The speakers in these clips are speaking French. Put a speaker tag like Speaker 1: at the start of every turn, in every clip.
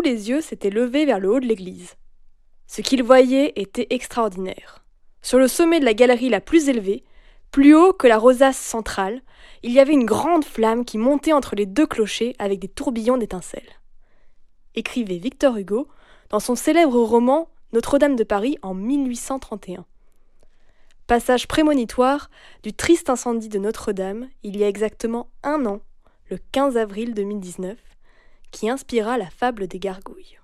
Speaker 1: les yeux s'étaient levés vers le haut de l'église. Ce qu'ils voyaient était extraordinaire. Sur le sommet de la galerie la plus élevée, plus haut que la rosace centrale, il y avait une grande flamme qui montait entre les deux clochers avec des tourbillons d'étincelles. Écrivait Victor Hugo dans son célèbre roman Notre-Dame de Paris en 1831. Passage prémonitoire du triste incendie de Notre-Dame il y a exactement un an, le 15 avril 2019, qui inspira la fable des gargouilles.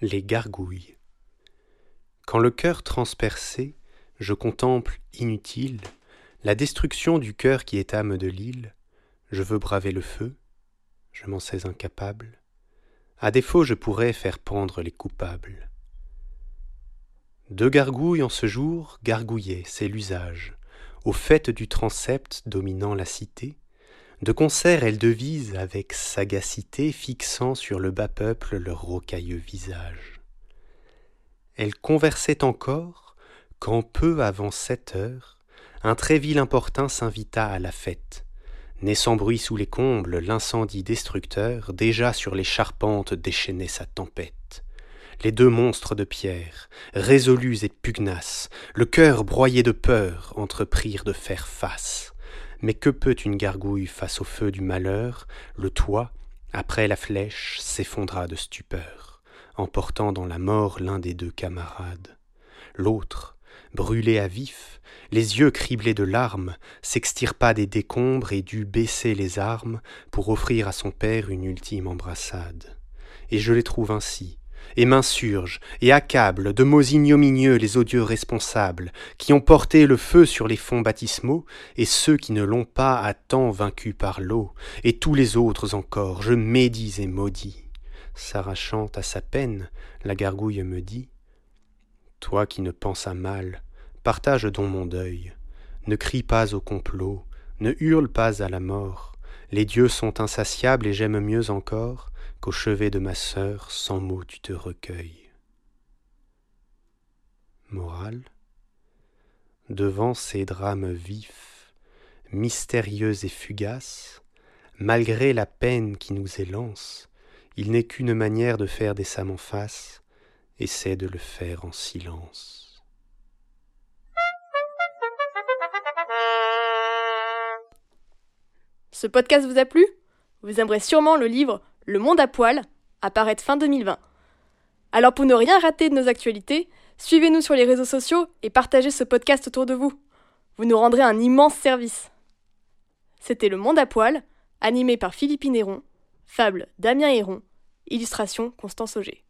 Speaker 2: Les gargouilles. Quand le cœur transpercé, je contemple inutile la destruction du cœur qui est âme de l'île, je veux braver le feu, je m'en sais incapable. À défaut, je pourrais faire pendre les coupables. Deux gargouilles en ce jour gargouillaient, c'est l'usage. Au fait du transept dominant la cité, de concert elles devisent avec sagacité, fixant sur le bas peuple leur rocailleux visage. Elles conversaient encore, quand peu avant sept heures, un très vil importun s'invita à la fête. Naissant bruit sous les combles, l'incendie destructeur déjà sur les charpentes déchaînait sa tempête les deux monstres de pierre, résolus et pugnaces, le cœur broyé de peur, entreprirent de faire face. Mais que peut une gargouille face au feu du malheur? Le toit, après la flèche, s'effondra de stupeur, emportant dans la mort l'un des deux camarades. L'autre, brûlé à vif, les yeux criblés de larmes, s'extirpa des décombres et dut baisser les armes pour offrir à son père une ultime embrassade. Et je les trouve ainsi, et m'insurge et accable de mots ignominieux les odieux responsables, qui ont porté le feu sur les fonds baptismaux, et ceux qui ne l'ont pas à temps vaincu par l'eau, et tous les autres encore, je médis et maudis. S'arrachant à sa peine, la gargouille me dit Toi qui ne penses à mal, partage donc mon deuil. Ne crie pas au complot, ne hurle pas à la mort. Les dieux sont insatiables et j'aime mieux encore qu'au chevet de ma sœur sans mots tu te recueilles. Morale Devant ces drames vifs, mystérieux et fugaces, malgré la peine qui nous élance, il n'est qu'une manière de faire décemment face, et c'est de le faire en silence.
Speaker 1: Ce podcast vous a plu? Vous aimerez sûrement le livre le Monde à poil, apparaître fin 2020. Alors pour ne rien rater de nos actualités, suivez-nous sur les réseaux sociaux et partagez ce podcast autour de vous. Vous nous rendrez un immense service. C'était Le Monde à poil, animé par Philippe Néron, fable Damien Héron, illustration Constance Auger.